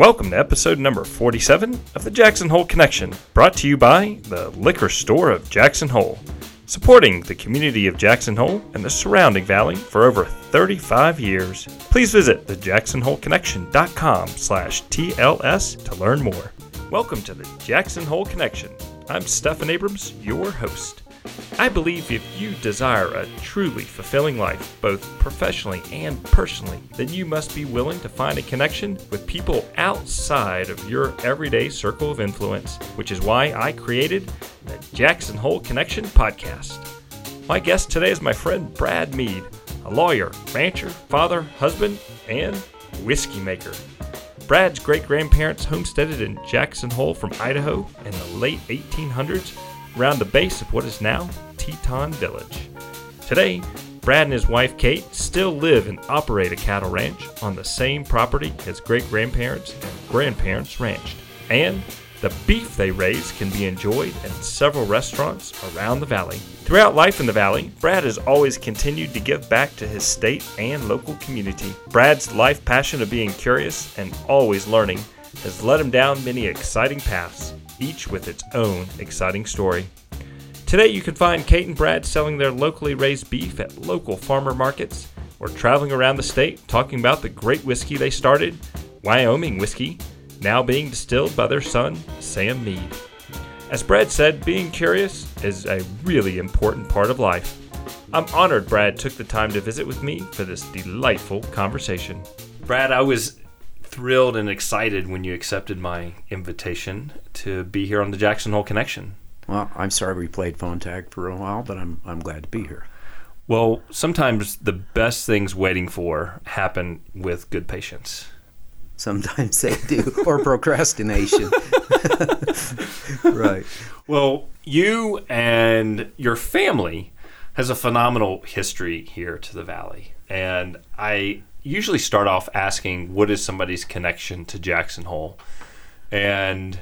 Welcome to episode number 47 of the Jackson Hole Connection, brought to you by the Liquor Store of Jackson Hole, supporting the community of Jackson Hole and the surrounding valley for over 35 years. Please visit thejacksonholeconnection.com slash TLS to learn more. Welcome to the Jackson Hole Connection. I'm Stephan Abrams, your host. I believe if you desire a truly fulfilling life, both professionally and personally, then you must be willing to find a connection with people outside of your everyday circle of influence, which is why I created the Jackson Hole Connection podcast. My guest today is my friend Brad Mead, a lawyer, rancher, father, husband, and whiskey maker. Brad's great grandparents homesteaded in Jackson Hole from Idaho in the late 1800s around the base of what is now Teton Village. Today, Brad and his wife Kate still live and operate a cattle ranch on the same property his great grandparents and grandparents ranched. And the beef they raise can be enjoyed in several restaurants around the valley. Throughout life in the valley, Brad has always continued to give back to his state and local community. Brad's life passion of being curious and always learning has led him down many exciting paths, each with its own exciting story. Today, you can find Kate and Brad selling their locally raised beef at local farmer markets or traveling around the state talking about the great whiskey they started, Wyoming whiskey, now being distilled by their son, Sam Mead. As Brad said, being curious is a really important part of life. I'm honored Brad took the time to visit with me for this delightful conversation. Brad, I was thrilled and excited when you accepted my invitation to be here on the Jackson Hole Connection. Well, I'm sorry we played phone tag for a while, but I'm I'm glad to be here. Well, sometimes the best things waiting for happen with good patience. Sometimes they do, or procrastination. right. Well, you and your family has a phenomenal history here to the valley, and I usually start off asking what is somebody's connection to Jackson Hole, and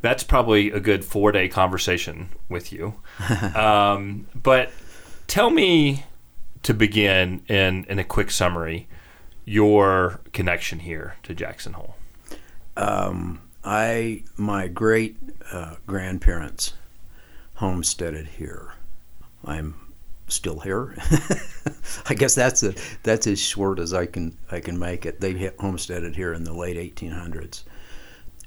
that's probably a good four day conversation with you. um, but tell me to begin in in a quick summary your connection here to Jackson Hole. Um, I my great uh, grandparents homesteaded here. I'm still here. I guess that's a, that's as short as I can I can make it. They homesteaded here in the late 1800s,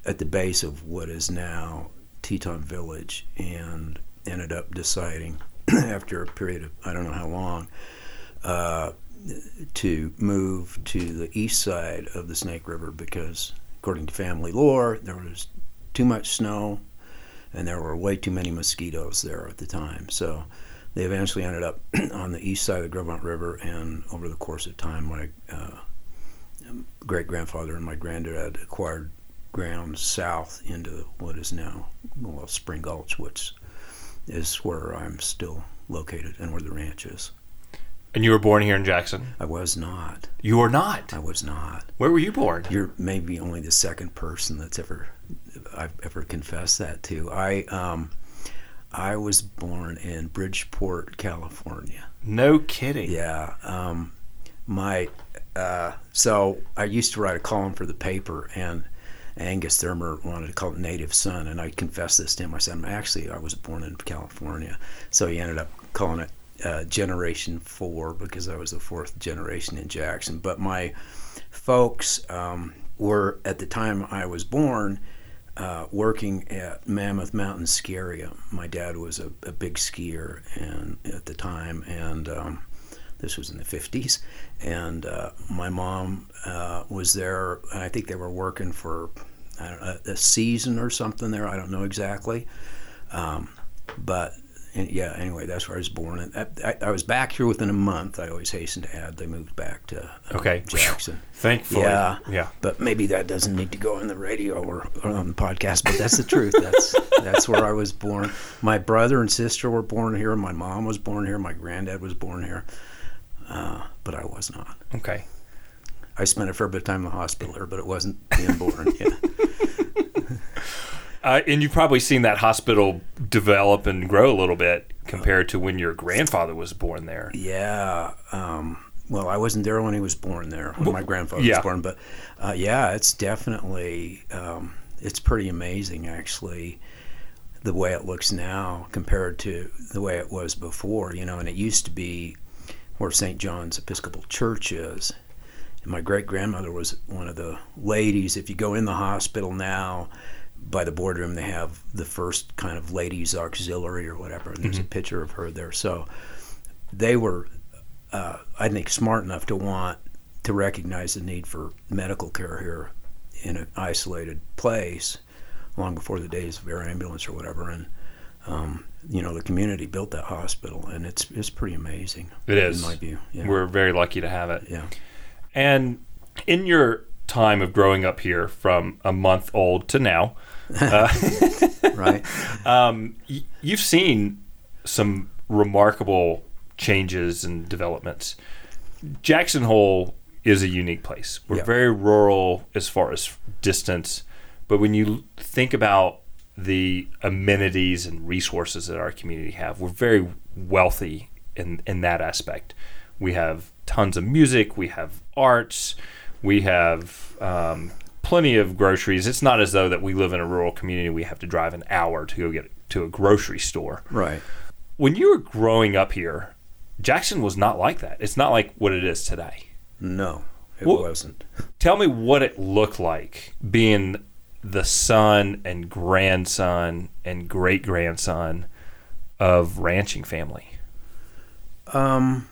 at the base of what is now Teton Village, and ended up deciding after a period of I don't know how long. Uh, to move to the east side of the Snake River because, according to family lore, there was too much snow and there were way too many mosquitoes there at the time. So they eventually ended up on the east side of the Gros River, and over the course of time, my uh, great grandfather and my granddad acquired ground south into what is now well Spring Gulch, which is where I'm still located and where the ranch is. And you were born here in Jackson? I was not. You were not? I was not. Where were you born? You're maybe only the second person that's ever I've ever confessed that to. I um, I was born in Bridgeport, California. No kidding. Yeah. Um, my uh, so I used to write a column for the paper, and Angus Thuermer wanted to call it Native Son, and I confessed this to him. I said, actually, I was born in California. So he ended up calling it uh, Generation Four because I was the fourth generation in Jackson. But my folks um, were at the time I was born uh, working at Mammoth Mountain Ski Area. My dad was a, a big skier and at the time, and um, this was in the 50s. And uh, my mom uh, was there, I think they were working for know, a season or something there. I don't know exactly. Um, but and yeah, anyway, that's where I was born. And I, I, was back here within a month. I always hasten to add they moved back to uh, okay Jackson. Thankfully, yeah, yeah. But maybe that doesn't need to go on the radio or, or on the podcast. But that's the truth. That's that's where I was born. My brother and sister were born here. My mom was born here. My granddad was born here. Uh, but I was not. Okay. I spent a fair bit of time in the hospital here, but it wasn't being born. yeah. Uh, and you've probably seen that hospital develop and grow a little bit compared to when your grandfather was born there. Yeah. Um, well, I wasn't there when he was born there, when my grandfather yeah. was born, but uh, yeah, it's definitely um, it's pretty amazing actually the way it looks now compared to the way it was before. You know, and it used to be where St. John's Episcopal Church is. And my great grandmother was one of the ladies. If you go in the hospital now, by the boardroom, they have the first kind of ladies' auxiliary or whatever, and there's a picture of her there. So they were, uh, I think, smart enough to want to recognize the need for medical care here in an isolated place long before the days of air ambulance or whatever. And um, you know, the community built that hospital, and it's it's pretty amazing. It is. in my view. Yeah. We're very lucky to have it. yeah. And in your time of growing up here, from a month old to now, right. um, y- you've seen some remarkable changes and developments. Jackson Hole is a unique place. We're Yeah. very rural as far as distance, but when you think about the amenities and resources that our community have, we're very wealthy in in that aspect. We have tons of music, we have arts, we have um, plenty of groceries. It's not as though that we live in a rural community. We have to drive an hour to go get to a grocery store Right. when you were growing up here, Jackson was not like that. It's not like what it is today. No, it Well- wasn't. Tell me what it looked like being the son and grandson and great grandson of ranching family. Um,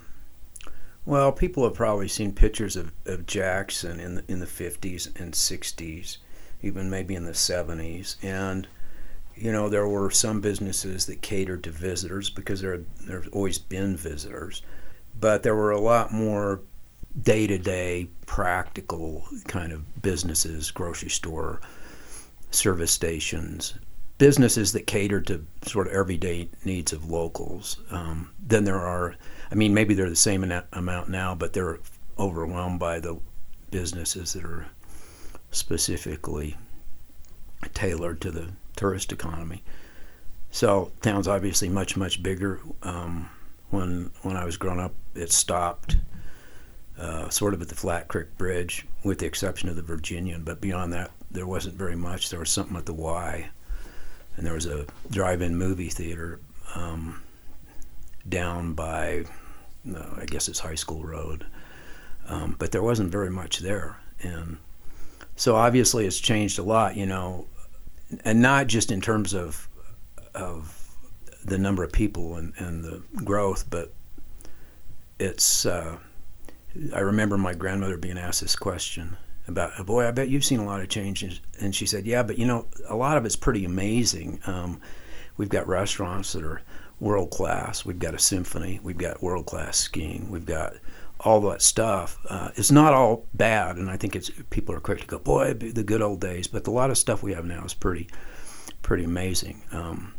well, people have probably seen pictures of, of Jackson in the, in the 50s and 60s, even maybe in the 70s. And, you know, there were some businesses that catered to visitors because there there's always been visitors. But there were a lot more day to day practical kind of businesses, grocery store, service stations, businesses that cater to sort of everyday needs of locals. Um, then there are, I mean, maybe they're the same amount now, but they're overwhelmed by the businesses that are specifically tailored to the tourist economy. So town's obviously much much bigger. Um, when when I was growing up, it stopped uh, sort of at the Flat Creek Bridge, with the exception of the Virginian. But beyond that, there wasn't very much. There was something at the Y, and there was a drive-in movie theater um, down by, uh, I guess it's High School Road. Um, but there wasn't very much there, and so obviously it's changed a lot, you know, and not just in terms of of the number of people and, and the growth, but it's. Uh, I remember my grandmother being asked this question about, boy, I bet you've seen a lot of changes. And she said, yeah, but you know, a lot of it's pretty amazing. Um, we've got restaurants that are world class. We've got a symphony. We've got world class skiing. We've got all that stuff. Uh, it's not all bad, and I think it's people are quick to go, boy, the good old days. But a lot of stuff we have now is pretty, pretty amazing. Um,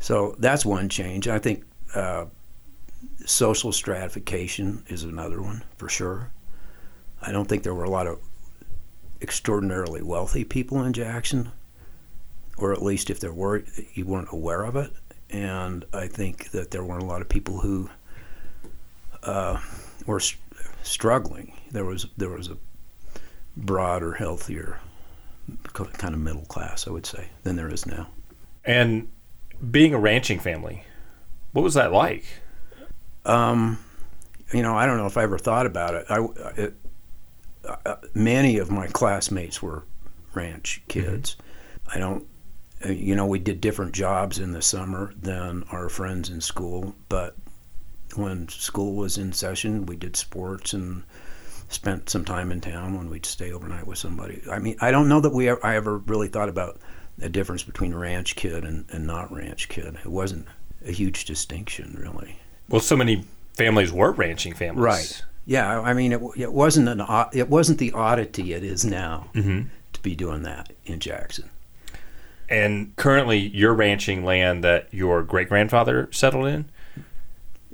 so that's one change. I think uh, social stratification is another one for sure. I don't think there were a lot of extraordinarily wealthy people in Jackson, or at least if there were, you weren't aware of it. And I think that there weren't a lot of people who uh, were s- struggling. There was there was a broader, healthier kind of middle class, I would say, than there is now. And being a ranching family, what was that like? Um, you know, I don't know if I ever thought about it. I, it, uh, many of my classmates were ranch kids. I don't, you know, we did different jobs in the summer than our friends in school, but when school was in session, we did sports and spent some time in town when we'd stay overnight with somebody. I mean, I don't know that we ever, I ever really thought about the difference between ranch kid and, and not ranch kid. It wasn't a huge distinction, really. Well, so many families were ranching families. Right. Yeah, I mean, it, it wasn't an it wasn't the oddity it is now Mm-hmm. to be doing that in Jackson. And currently, you're ranching land that your great grandfather settled in.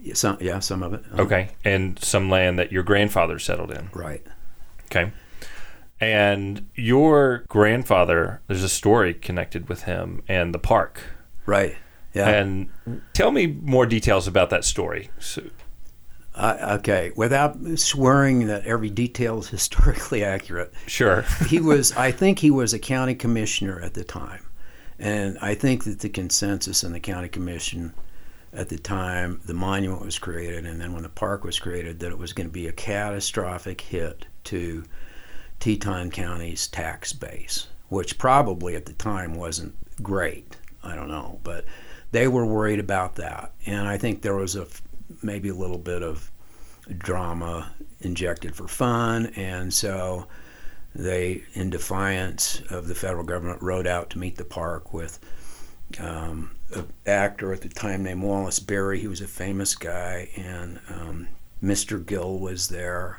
Yeah, some yeah, some of it. um, Okay. And some land that your grandfather settled in. Right. Okay. And your grandfather, there's a story connected with him and the park. Right. Yeah. And tell me more details about that story. So, Uh, okay, without swearing that every detail is historically accurate, Sure. he was. I think he was a county commissioner at the time, and I think that the consensus in the county commission at the time the monument was created, and then when the park was created, that it was going to be a catastrophic hit to Teton County's tax base, which probably at the time wasn't great. I don't know, but they were worried about that, and I think there was a maybe a little bit of drama injected for fun, and so they, in defiance of the federal government, rode out to meet the park with um, an actor at the time named Wallace Beery. He was a famous guy, and um, Mr. Gill was there.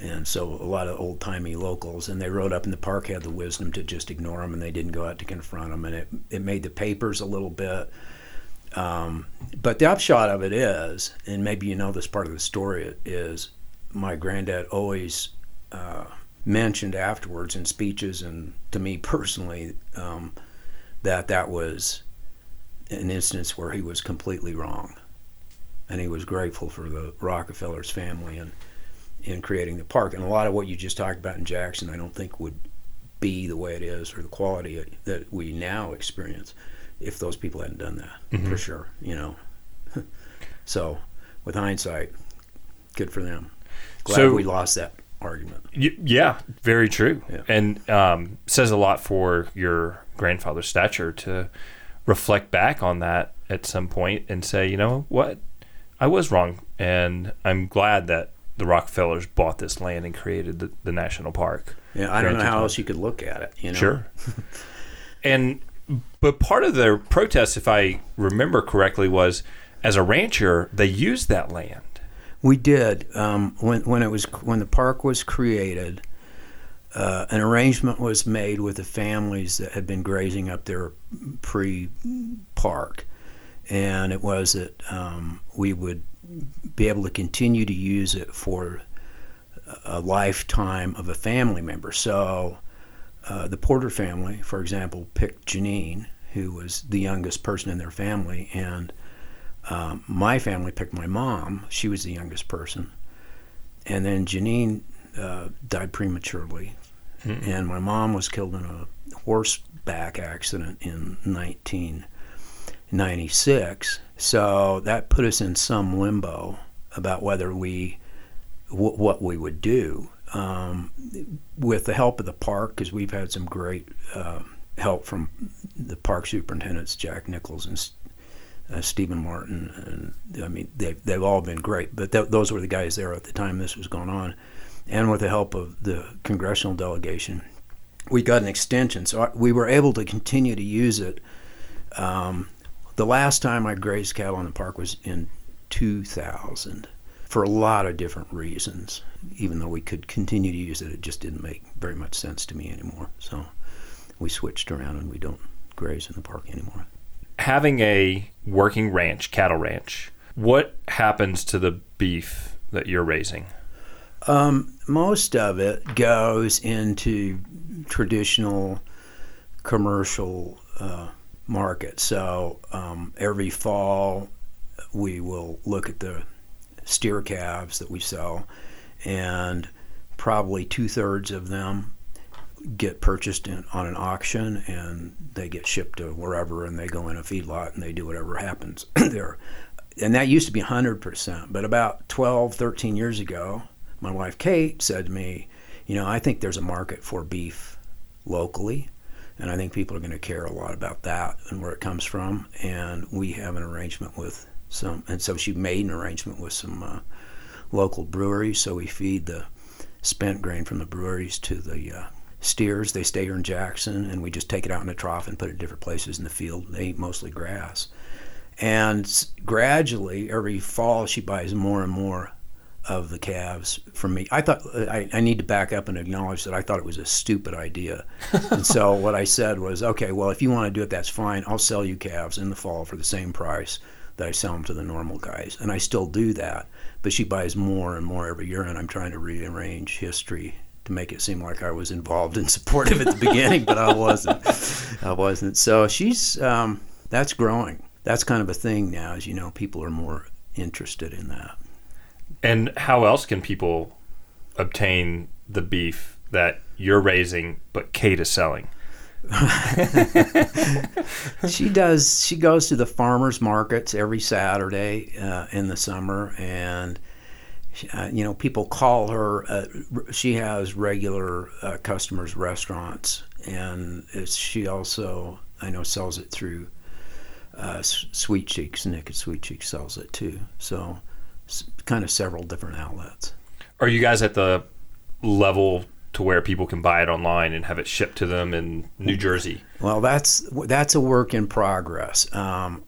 And so a lot of old timey locals, and they rode up in the park, had the wisdom to just ignore them, and they didn't go out to confront them, and it, it made the papers a little bit. Um, but the upshot of it is, and maybe you know this part of the story, is my granddad always uh, mentioned afterwards in speeches and to me personally um, that that was an instance where he was completely wrong. And he was grateful for the Rockefellers family and in creating the park. And a lot of what you just talked about in Jackson, I don't think would be the way it is or the quality that we now experience if those people hadn't done that, mm-hmm. for sure, you know. so, with hindsight, good for them. Glad so, we lost that argument. Y- yeah, very true. Yeah. And um, says a lot for your grandfather's stature to reflect back on that at some point and say, you know what, I was wrong, and I'm glad that the Rockefellers bought this land and created the, the national park. Yeah, I don't know how else you could look at it. You know? Sure. and but part of their protest, if I remember correctly, was as a rancher they used that land. We did um, when when it was when the park was created. Uh, an arrangement was made with the families that had been grazing up there pre-park, and it was that um, we would be able to continue to use it for a lifetime of a family member. So uh, the Porter family, for example, picked Janine, who was the youngest person in their family, and um, my family picked my mom. She was the youngest person, and then Janine uh, died prematurely, mm-hmm. and my mom was killed in a horseback accident in 1996. So that put us in some limbo about whether we w- what we would do um, with the help of the park, because we've had some great uh, help from the park superintendents, Jack Neckels and uh, Stephen Martin, and I mean they've they've all been great. But th- those were the guys there at the time this was going on, and with the help of the congressional delegation, we got an extension, so we were able to continue to use it. Um, the last time I grazed cattle in the park was in 2000 for a lot of different reasons. Even though we could continue to use it, it just didn't make very much sense to me anymore. So we switched around and we don't graze in the park anymore. Having a working ranch, cattle ranch, what happens to the beef that you're raising? Um, most of it goes into traditional commercial uh, market. So um, every fall, we will look at the steer calves that we sell, and probably two thirds of them get purchased in, on an auction and they get shipped to wherever and they go in a feedlot and they do whatever happens there. And that used to be 100%. But about 12, 13 years ago, my wife Kate said to me, You know, I think there's a market for beef locally. And I think people are going to care a lot about that and where it comes from. And we have an arrangement with some, and so she made an arrangement with some uh, local breweries. So we feed the spent grain from the breweries to the uh, steers. They stay here in Jackson, and we just take it out in a trough and put it in different places in the field. They eat mostly grass. And gradually, every fall, she buys more and more of the calves from me. I thought I, I, need to back up and acknowledge that I thought it was a stupid idea. and so what I said was, okay, well, if you want to do it, that's fine. I'll sell you calves in the fall for the same price that I sell them to the normal guys, and I still do that. But she buys more and more every year, and I'm trying to rearrange history to make it seem like I was involved and supportive at the beginning, but I wasn't. I wasn't. So she's um, that's growing. That's kind of a thing now, as you know. People are more interested in that. And how else can people obtain the beef that you're raising but Kate is selling? she does. She goes to the farmers markets every Saturday uh, in the summer, and uh, you know people call her. Uh, she has regular uh, customers, restaurants, and she also I know sells it through uh, Sweet Cheeks. Nick at Sweet Cheeks sells it too. So kind of several different outlets. Are you guys at the level to where people can buy it online and have it shipped to them in New Jersey? Well, that's that's a work in progress. Um,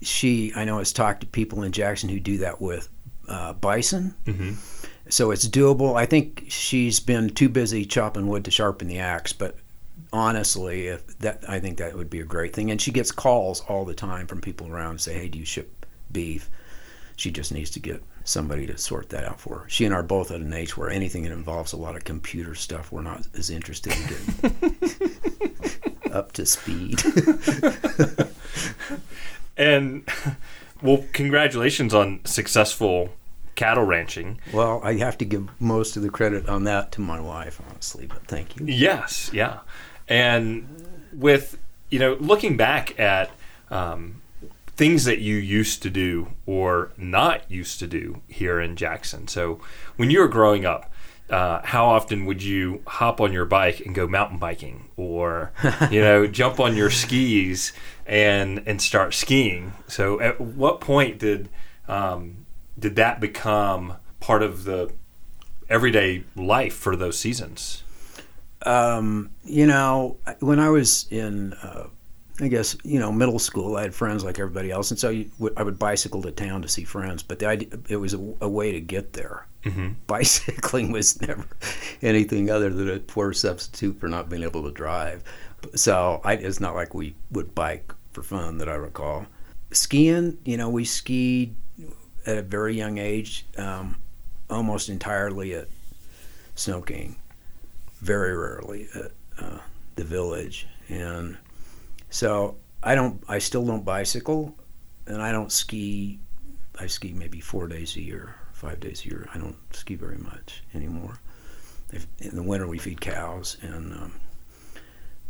she, I know, has talked to people in Jackson who do that with uh, bison. Mm-hmm. So it's doable. I think she's been too busy chopping wood to sharpen the axe, but honestly, if that I think that would be a great thing. And she gets calls all the time from people around say, "Hey, do you ship beef?" She just needs to get somebody to sort that out for her. She and I are both at an age where anything that involves a lot of computer stuff, we're not as interested in getting up to speed. and well, congratulations on successful cattle ranching. Well, I have to give most of the credit on that to my wife, honestly, but thank you. Yes, yeah. And with, you know, looking back at um, things that you used to do or not used to do here in Jackson. So when you were growing up, uh, how often would you hop on your bike and go mountain biking or you know jump on your skis and and start skiing so at what point did um, did that become part of the everyday life for those seasons um, you know when i was in uh, I guess you know middle school. I had friends like everybody else, and so you, I would bicycle to town to see friends. But the idea, it was a, a way to get there. Mm-hmm. Bicycling was never anything other than a poor substitute for not being able to drive. So I, it's not like we would bike for fun that I recall. Skiing, you know, we skied at a very young age, um, almost entirely at Snow King, very rarely at uh, the village, and so I don't. I still don't bicycle, and I don't ski. I ski maybe four days a year, five days a year. I don't ski very much anymore. If, in the winter we feed cows, and um,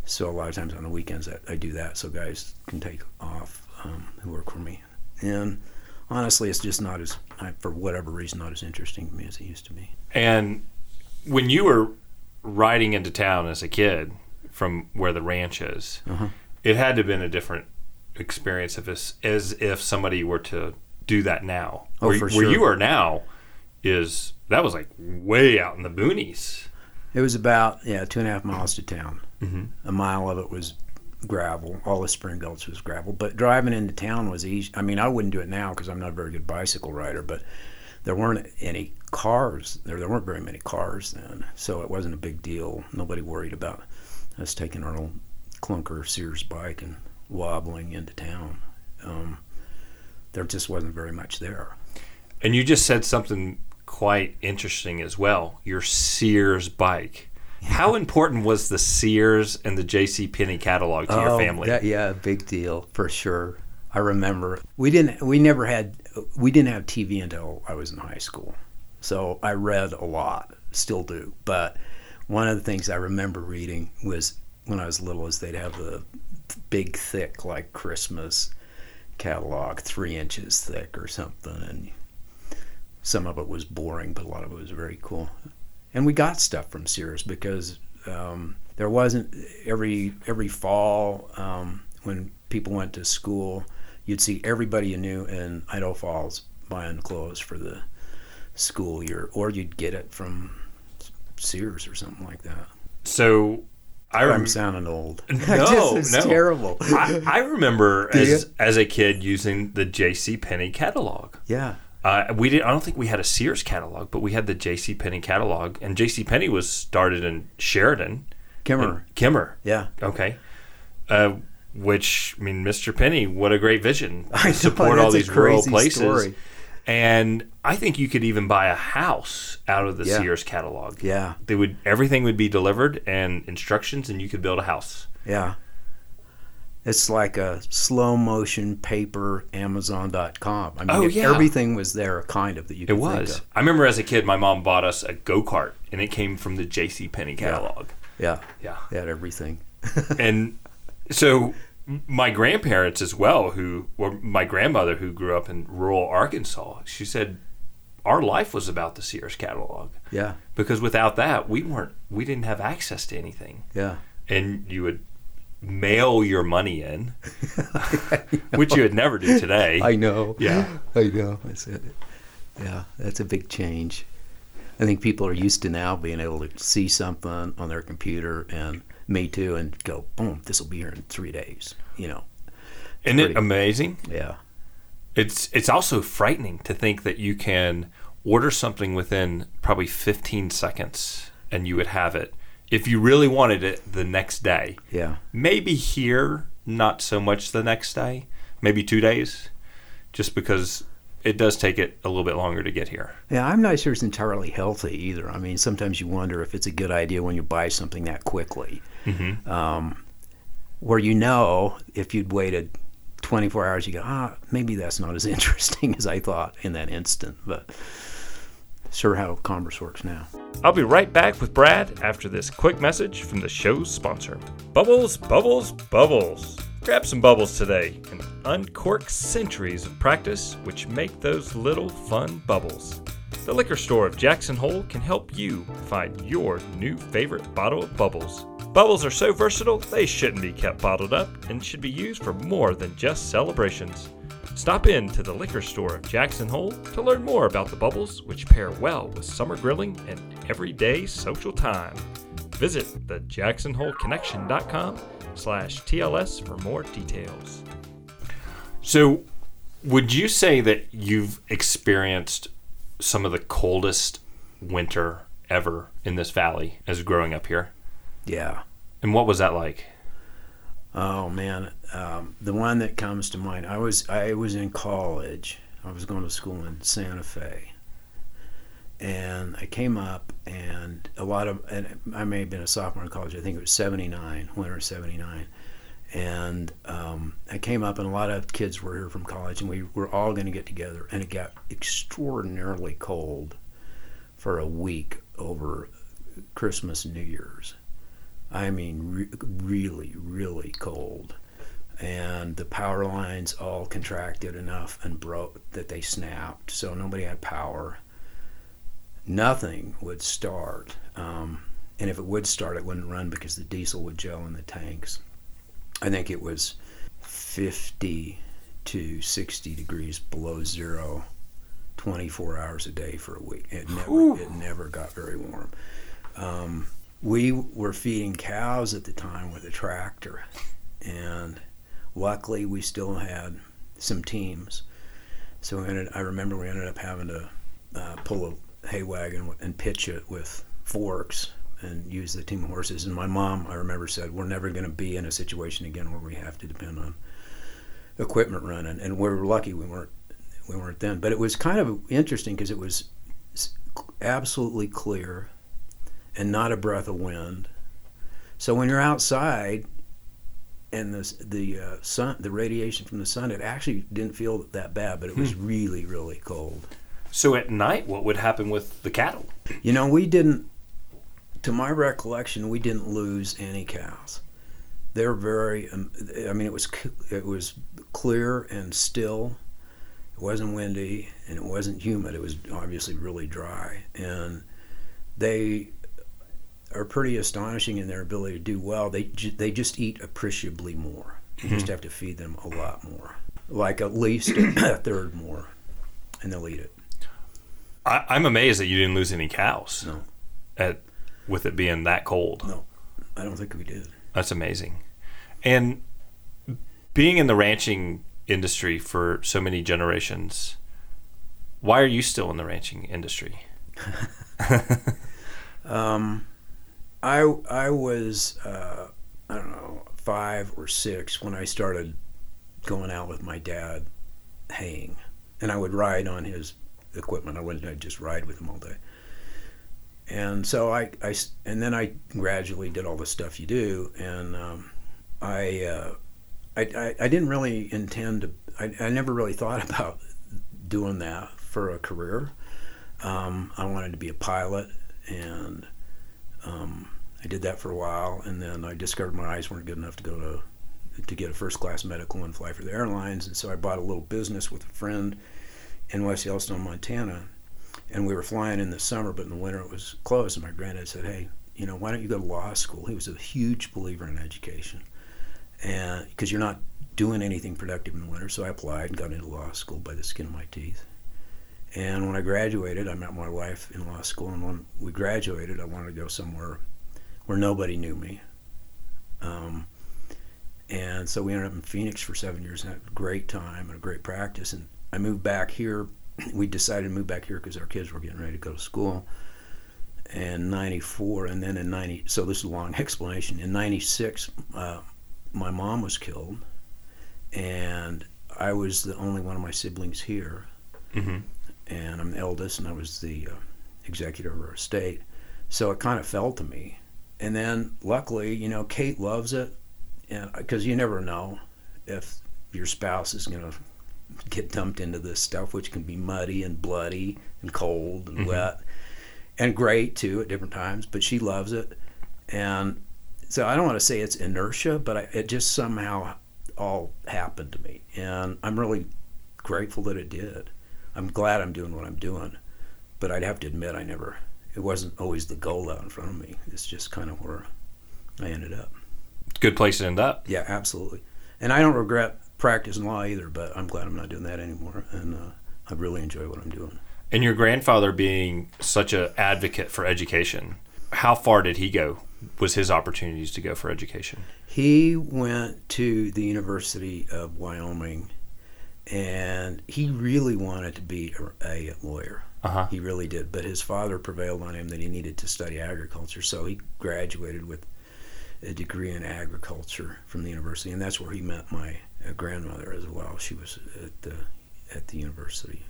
so a lot of times on the weekends I, I do that, so guys can take off um, who work for me. And honestly, it's just not as, for whatever reason, not as interesting to me as it used to be. And when you were riding into town as a kid from where the ranch is. Uh-huh it had to have been a different experience if it's, as if somebody were to do that now. Oh, where, for sure. Where you are now is that was like way out in the boonies. It was about yeah two and a half miles to town. Mm-hmm. A mile of it was gravel. All the spring belts was gravel. But driving into town was easy. I mean, I wouldn't do it now because I'm not a very good bicycle rider. But there weren't any cars. There there weren't very many cars then, so it wasn't a big deal. Nobody worried about us taking our old clunker Sears bike and wobbling into town. Um, there just wasn't very much there. And you just said something quite interesting as well. Your Sears bike. How important was the Sears and the J.C. Penney catalog to oh, your family? That, yeah, big deal for sure. I remember we didn't. We never had. We didn't have TV until I was in high school, so I read a lot. Still do, but one of the things I remember reading was when I was little is they'd have the big, thick, like Christmas catalog, three inches thick or something, and some of it was boring, but a lot of it was very cool. And we got stuff from Sears because um, there wasn't every every fall um, when people went to school, you'd see everybody you knew in Idaho Falls buying clothes for the school year, or you'd get it from Sears or something like that. So I I'm sounding old. No, no, terrible. I, I remember as as a kid using the J.C. Penney catalog. Yeah. Uh, we did. I don't think we had a Sears catalog, but we had the J.C. Penney catalog, and J.C. Penney was started in Sheridan. Kemmerer. Kemmerer. Yeah. Okay. Uh, which I mean, Mr. Penney, what a great vision! I support all these rural places. Story. And I think you could even buy a house out of the yeah. Sears catalog. Yeah. They would everything would be delivered and instructions and you could build a house. Yeah. It's like a slow motion paper Amazon.com. I mean, Oh, yeah. everything was there, kind of that you It could think was. of. I remember as a kid, my mom bought us a go kart, and it came from the J.C. Penney catalog. Yeah, Yeah. they had everything. and so my grandparents as well, who or my grandmother who grew up in rural Arkansas, she said our life was about the Sears catalog Yeah, because without that, we weren't we didn't have access to anything, yeah. and you would mail your money in, which you would never do today. I know. Yeah. I know. That's it. Yeah, that's a big change. I think people are used to now being able to see something on their computer and me too, and go, boom, this will be here in three days. You know. Isn't it amazing? Yeah. It's it's also frightening to think that you can order something within probably 15 seconds and you would have it if you really wanted it the next day. Yeah. Maybe here, not so much the next day, maybe two days, just because it does take it a little bit longer to get here. Yeah, I'm not sure it's entirely healthy either. I mean, sometimes you wonder if it's a good idea when you buy something that quickly. Mhm. Um, where you know if you'd waited 24 hours, you go, ah, maybe that's not as interesting as I thought in that instant. But sure how commerce works now. I'll be right back with Brad after this quick message from the show's sponsor. Bubbles, bubbles, bubbles. Grab some bubbles today and uncork centuries of practice which make those little fun bubbles. The liquor store of Jackson Hole can help you find your new favorite bottle of bubbles. Bubbles are so versatile, they shouldn't be kept bottled up and should be used for more than just celebrations. Stop in to the liquor store of Jackson Hole to learn more about the bubbles which pair well with summer grilling and everyday social time. Visit the thejacksonholeconnection.com slash TLS for more details. So, would you say that you've experienced some of the coldest winter ever in this valley as growing up here? Yeah. And what was that like? Oh man, um, the one that comes to mind. I was I was in college. I was going to school in Santa Fe, and I came up, and a lot of, and I may have been a sophomore in college. I think it was '79, winter '79, and um, I came up, and a lot of kids were here from college, and we were all going to get together, and it got extraordinarily cold for a week over Christmas, and New Year's. I mean, re- really, really cold. And the power lines all contracted enough and broke that they snapped. So nobody had power. Nothing would start. Um, and if it would start, it wouldn't run because the diesel would gel in the tanks. I think it was 50 to 60 degrees below zero 24 hours a day for a week. It never, it never got very warm. Um, we were feeding cows at the time with a tractor, and luckily we still had some teams. So we ended, I remember we ended up having to uh, pull a hay wagon and pitch it with forks and use the team of horses. And my mom, I remember, said, "We're never going to be in a situation again where we have to depend on equipment running." And we were lucky we weren't we weren't then. But it was kind of interesting because it was absolutely clear and not a breath of wind. So when you're outside and the the uh, sun, the radiation from the sun, it actually didn't feel that bad, but it was really really cold. So, at night, what would happen with the cattle? You know, we didn't. To my recollection, we didn't lose any cows. They're very. Um, I mean, it was it was clear and still. It wasn't windy and it wasn't humid. It was obviously really dry, and they are pretty astonishing in their ability to do well. They ju- they just eat appreciably more. You just have to feed them a lot more, like at least a third more, and they'll eat it. I, I'm amazed that you didn't lose any cows. No. At with it being that cold. No. I don't think we did. That's amazing. And being in the ranching industry for so many generations, why are you still in the ranching industry? Um, I I was uh, I don't know five or six when I started going out with my dad haying, and I would ride on his equipment. I wouldn't I'd just ride with him all day. And so I, I and then I gradually did all the stuff you do, and um, I uh, I, I, I didn't really intend to. I, I never really thought about doing that for a career. Um, I wanted to be a pilot, and um, I did that for a while. And then I discovered my eyes weren't good enough to go to to get a first class medical and fly for the airlines. And so I bought a little business with a friend in West Yellowstone, Montana. And we were flying in the summer, but in the winter it was closed. And my granddad said, "Hey, you know, why don't you go to law school?" He was a huge believer in education, and because you're not doing anything productive in the winter. So I applied and got into law school by the skin of my teeth. And when I graduated, I met my wife in law school. And when we graduated, I wanted to go somewhere where nobody knew me. Um, and so we ended up in Phoenix for seven years and had a great time and a great practice. And I moved back here. We decided to move back here because our kids were getting ready to go to school. And '94, and then in '90, so this is a long explanation. In '96, uh, my mom was killed, and I was the only one of my siblings here. Mm-hmm. And I'm the eldest, and I was the uh, executor of our estate. So it kind of fell to me. And then, luckily, you know, Kate loves it, and because you never know if your spouse is going to get dumped into this stuff, which can be muddy and bloody and cold and Mhm. wet, and great too at different times. But she loves it, and so I don't want to say it's inertia, but I, it just somehow all happened to me, and I'm really grateful that it did. I'm glad I'm doing what I'm doing, but I'd have to admit I never. It wasn't always the goal out in front of me. It's just kind of where I ended up. Good place to end up. Yeah, absolutely. And I don't regret practicing law either, but I'm glad I'm not doing that anymore, and uh, I really enjoy what I'm doing. And your grandfather being such an advocate for education, how far did he go? Was his opportunities to go for education? He went to the University of Wyoming, and he really wanted to be a, a lawyer. Uh huh. He really did. But his father prevailed on him that he needed to study agriculture, so he graduated with a degree in agriculture from the university, and that's where he met my uh, grandmother as well. She was at the at the university.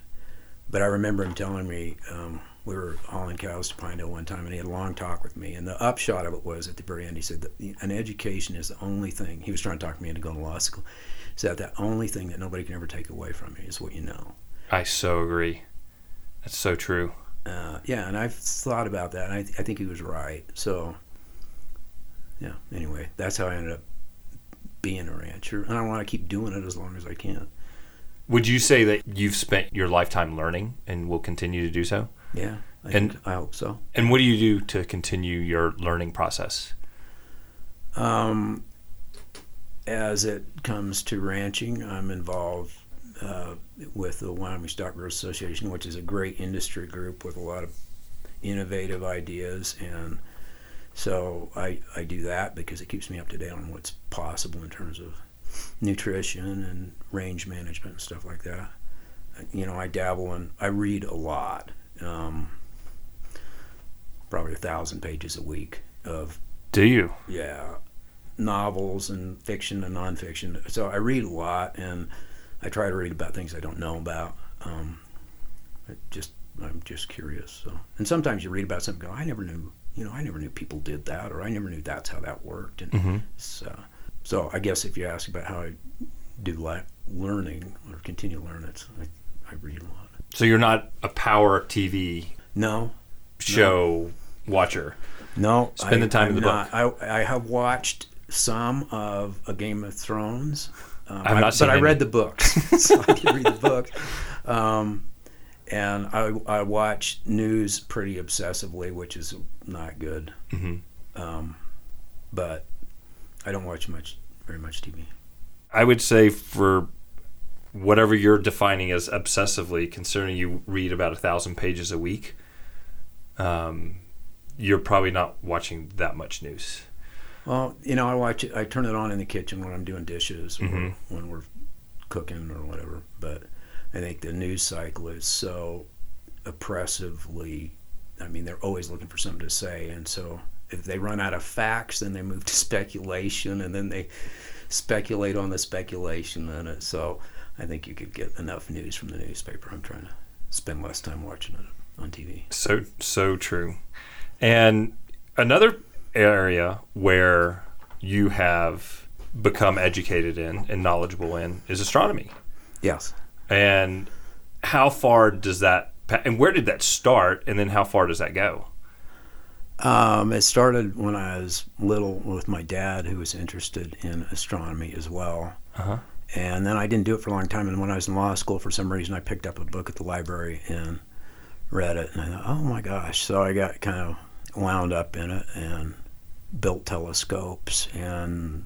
But I remember him telling me um, we were hauling cows to Pinedale one time, and he had a long talk with me. And the upshot of it was at the very end, he said that an education is the only thing. He was trying to talk me into going to law school. He said that only thing that nobody can ever take away from you is what you know. I so agree. That's so true. uh, yeah, and I've thought about that, and I, I think he was right. So, yeah. Anyway, that's how I ended up being a rancher, and I want to keep doing it as long as I can. Would you say that you've spent your lifetime learning and will continue to do so? Yeah, I, And- I hope so. And what do you do to continue your learning process? Um, as it comes to ranching, I'm involved uh, with the Wyoming Stock Growers Association, which is a great industry group with a lot of innovative ideas. And so I, I do that because it keeps me up to date on what's possible in terms of nutrition and range management and stuff like that. You know, I dabble in, I read a lot, um, probably a thousand pages a week of Do you? yeah, novels and fiction and nonfiction. So I read a lot, and I try to read about things I don't know about. Um, I just I'm just curious. So, and sometimes you read about something, and go, I never knew. You know, I never knew people did that, or I never knew that's how that worked. And Mm-hmm. so, so I guess if you ask about how I do li- learning or continue to learn, it's I, I read a lot. So you're not a power TV No, show watcher. No, Spend the time I'm in the not. I, I have watched some of A Game of Thrones. Um, I've not I, but I read the books, so I can read the book. Um, and I, I watch news pretty obsessively, which is not good. hmm Um, but I don't watch much, very much TV. I would say for whatever you're defining as obsessively, considering you read about a thousand pages a week, um, you're probably not watching that much news. Well, you know, I watch it. I turn it on in the kitchen when I'm doing dishes or Mhm. when we're cooking or whatever. But I think the news cycle is so oppressively. I mean, they're always looking for something to say, and so if they run out of facts, then they move to speculation, and then they speculate on the speculation in it. So I think you could get enough news from the newspaper. I'm trying to spend less time watching it on TV. So so true. And another area where you have become educated in and knowledgeable in is astronomy. Yes. And how far does that and where did that start and then how far does that go? Um, it started when I was little with my dad, who was interested in astronomy as well. Uh-huh. And then I didn't do it for a long time. And when I was in law school, for some reason, I picked up a book at the library and read it. And I thought, oh my gosh. So I got kind of wound up in it and built telescopes. And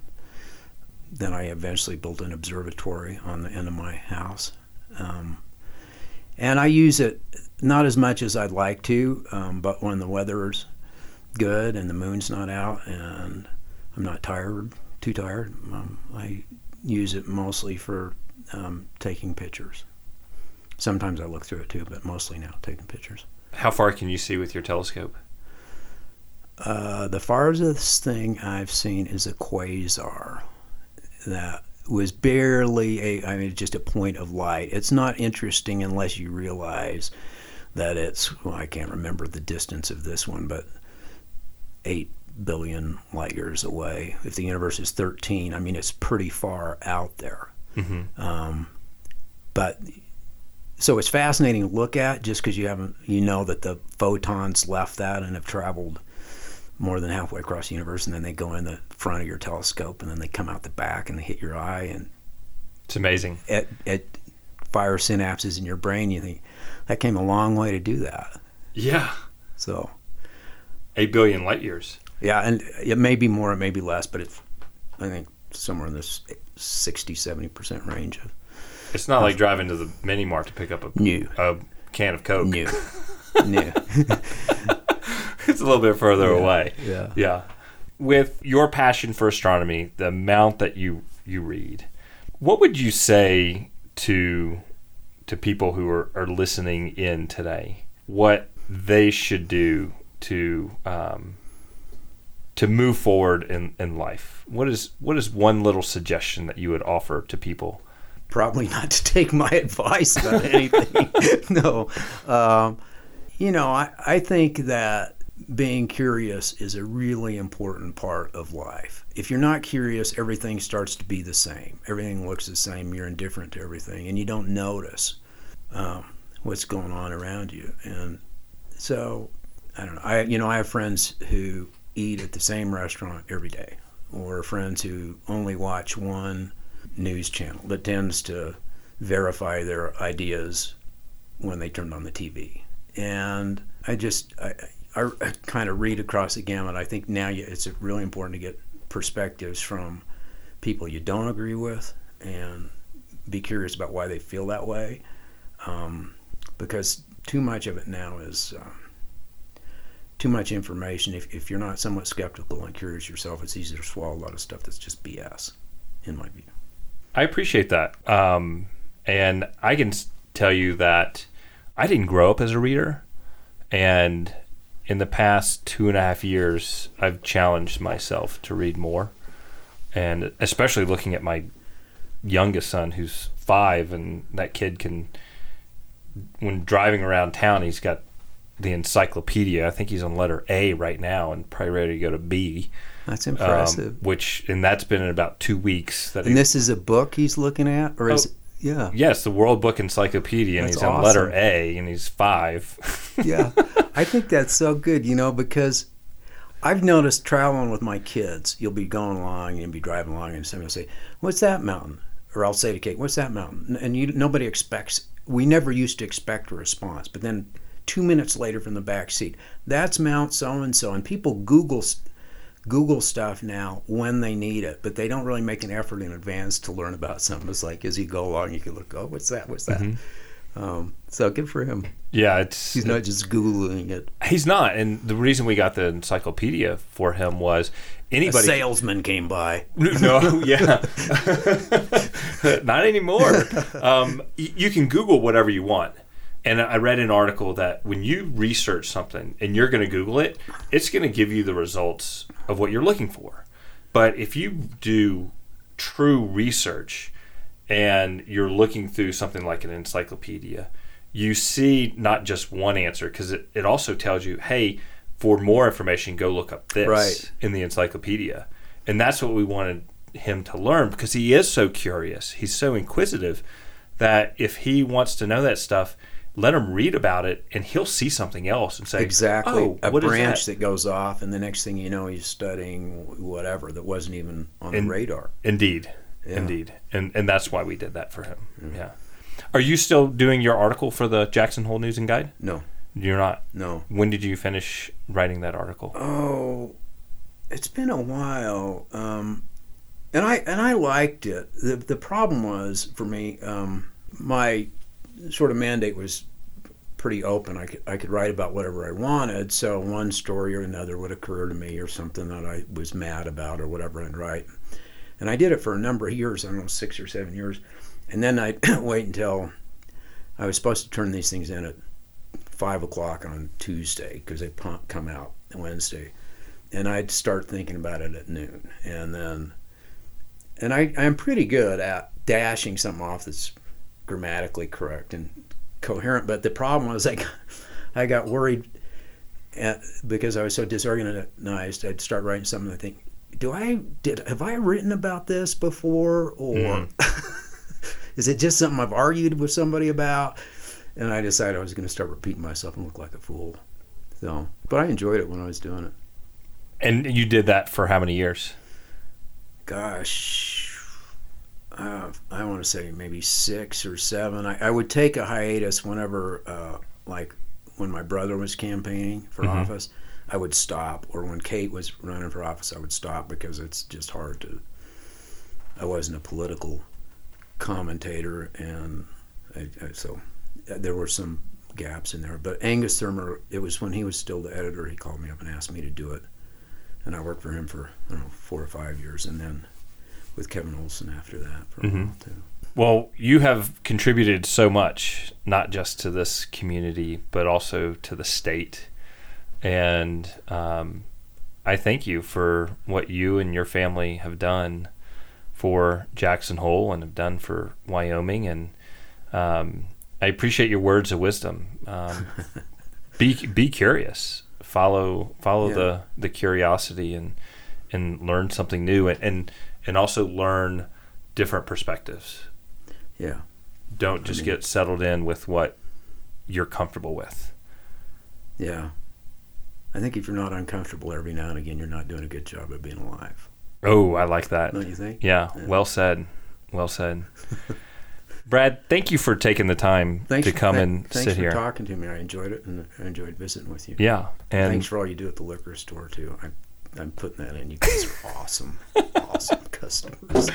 then I eventually built an observatory on the end of my house. Um, and I use it not as much as I'd like to, um, but when the weather's good and the moon's not out and I'm not tired, too tired, um, I use it mostly for um, taking pictures. Sometimes I look through it too, but mostly now taking pictures. How far can you see with your telescope? Uh, the farthest thing I've seen is a quasar that was barely a, I mean, just a point of light. It's not interesting unless you realize that it's, well, I can't remember the distance of this one, but eight billion light years away. If the universe is 13, I mean, it's pretty far out there. Mm-hmm. Um, but so it's fascinating to look at just because you haven't, you know, that the photons left that and have traveled more than halfway across the universe, and then they go in the front of your telescope, and then they come out the back and they hit your eye, and It's amazing. it, it fire synapses in your brain. You think that came a long way to do that. Yeah. So 8 billion light years. Yeah, and it may be more, it may be less, but it's I think somewhere in this 60, 70 percent range of It's not like driving to the mini mart to pick up a, new, a can of Coke. new, new. it's a little bit further Yeah, away. yeah. Yeah. With your passion for astronomy, the amount that you you read, what would you say to to people who are, are listening in today? What they should do to um, to move forward in, in life? What is what is one little suggestion that you would offer to people? probably not to take my advice about anything. no. Um, you know, I, I think that being curious is a really important part of life. If you're not curious, everything starts to be the same. Everything looks the same. You're indifferent to everything, and you don't notice um, what's going on around you. And so, I don't know. I you know I have friends who eat at the same restaurant every day, or friends who only watch one news channel that tends to verify their ideas when they turn on the TV. And I just I, I, I kind of read across the gamut. I think now you, it's really important to get perspectives from people you don't agree with and be curious about why they feel that way. Um, because too much of it now is um, too much information. If, if you're not somewhat skeptical and curious yourself, it's easy to swallow a lot of stuff that's just BS, in my view. I appreciate that. Um, and I can tell you that I didn't grow up as a reader. And in the past two and a half years, I've challenged myself to read more. And especially looking at my youngest son, who's five, and that kid can, when driving around town, he's got the encyclopedia. I think he's on letter A right now and probably ready to go to B. That's um, impressive. which, and that's been in about two weeks. That he and this is a book he's looking at, or is Oh. it? Yeah, Yes, the World Book Encyclopedia, and That's he's on letter. A, and he's five. yeah. I think that's so good, you know, because I've noticed traveling with my kids, you'll be going along and be driving along, and somebody will say, "What's that mountain?" Or I'll say to Kate, "What's that mountain?" And you, nobody expects. We never used to expect a response, but then two minutes later from the back seat, that's Mount so and so, and people Google. Google stuff now when they need it, but they don't really make an effort in advance to learn about something. It's like as you go along, you can look, oh, what's that? What's that? Um, so good for him. yeah, it's He's not just googling it. he's not. And the reason we got the encyclopedia for him was A anybody. salesman came by. no, yeah, not anymore. Um, y- you can Google whatever you want. And I read an article that when you research something and you're going to Google it, it's going to give you the results of what you're looking for. But if you do true research and you're looking through something like an encyclopedia, you see not just one answer because it, it also tells you, hey, for more information, go look up this Right. in the encyclopedia. And that's what we wanted him to learn because he is so curious. He's so inquisitive that if he wants to know that stuff, let him read about it and he'll see something else and say Exactly. oh, a branch that? that? goes off, and the next thing you know, he's studying whatever that wasn't even on And- the radar. Indeed, Yeah. indeed, and and that's why we did that for him. Yeah. Are you still doing your article for the Jackson Hole News and Guide? No, You're not. no. When did you finish writing that article? Oh, it's been a while, um, and I and I liked it. the The problem was for me, um, my sort of mandate was pretty open. I could I could write about whatever I wanted. So one story or another would occur to me, or something that I was mad about, or whatever I'd write. And I did it for a number of years. I don't know, six or seven years, and then I'd wait until I was supposed to turn these things in at five o'clock on Tuesday because they come out Wednesday, and I'd start thinking about it at noon, and then, and I I'm pretty good at dashing something off that's grammatically correct and coherent, but the problem was I got, I got worried at, because I was so disorganized. I'd start writing something. I think, do I did have I written about this before, or mm-hmm. is it just something I've argued with somebody about? And I decided I was going to start repeating myself and look like a fool. So, but I enjoyed it when I was doing it. And you did that for how many years? Gosh, uh, I want to say maybe six or seven. I, I would take a hiatus whenever, uh, like when my brother was campaigning for Mhm. office, I would stop. Or when Kate was running for office, I would stop because it's just hard to. I wasn't a political commentator, and I, I, so uh, there were some gaps in there. But Angus Thuermer, it was when he was still the editor. He called me up and asked me to do it, and I worked for him for I don't know four or five years, and then with Kevin Olson after that for a Mhm. while too. Well, you have contributed so much, not just to this community, but also to the state. And um, I thank you for what you and your family have done for Jackson Hole and have done for Wyoming. And um, I appreciate your words of wisdom. Um, be be curious. Follow follow Yeah. the the curiosity and and learn something new and and, and also learn different perspectives Yeah, don't just mean- get settled in with what you're comfortable with. yeah. I think if you're not uncomfortable every now and again, you're not doing a good job of being alive. Oh, I like that. Don't you think? Yeah, Yeah. well said. Well said. Brad, thank you for taking the time Thanks to come and sit here. Thanks for talking to me. I enjoyed it, and I enjoyed visiting with you. Yeah, and thanks for all you do at the liquor store too. I, I'm putting that in. You guys are awesome, awesome customers.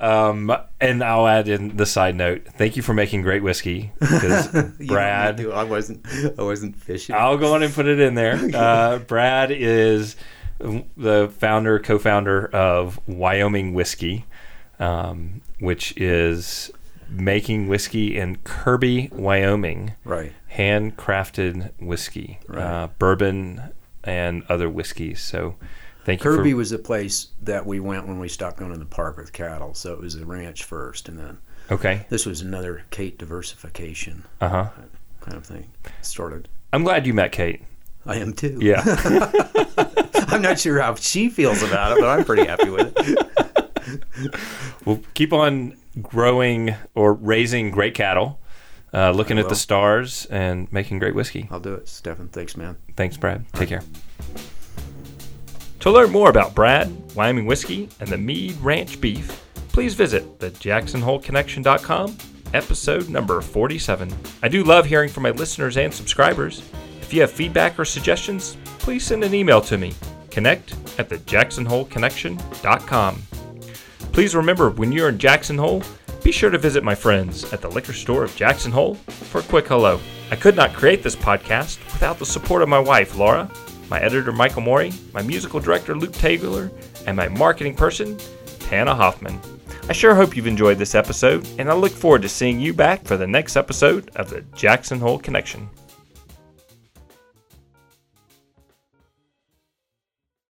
um, and I'll add in the side note. Thank you for making great whiskey, because You want me Brad. I wasn't. I wasn't fishing. I'll go on and put it in there. Uh, Brad is the founder, co-founder of Wyoming Whiskey, um, which is making whiskey in Kirby, Wyoming, right. handcrafted whiskey, Right. uh, bourbon, and other whiskeys. So, thank you. Kirby was a place that we went when we stopped going to the park with cattle. So it was a ranch first, and then okay. this was another Kate diversification Uh huh. kind of thing. Started. I'm glad you met Kate. I am too. Yeah. I'm not sure how she feels about it, but I'm pretty happy with it. We'll keep on growing or raising great cattle, uh, looking at the stars, and making great whiskey. I'll do it, Stephan. Thanks, man. Thanks, Brad. Take care. To learn more about Brad, Wyoming Whiskey, and the Mead Ranch Beef, please visit the JacksonHoleConnection.com, episode number 47. I do love hearing from my listeners and subscribers. If you have feedback or suggestions, please send an email to me. Connect at the JacksonHoleConnection.com. Please remember when you're in Jackson Hole, be sure to visit my friends at the liquor store of Jackson Hole for a quick hello. I could not create this podcast without the support of my wife, Laura, my editor, Michael Moeri, my musical director, Luke Taylor, and my marketing person, Tana Hoffman. I sure hope you've enjoyed this episode, and I look forward to seeing you back for the next episode of the Jackson Hole Connection.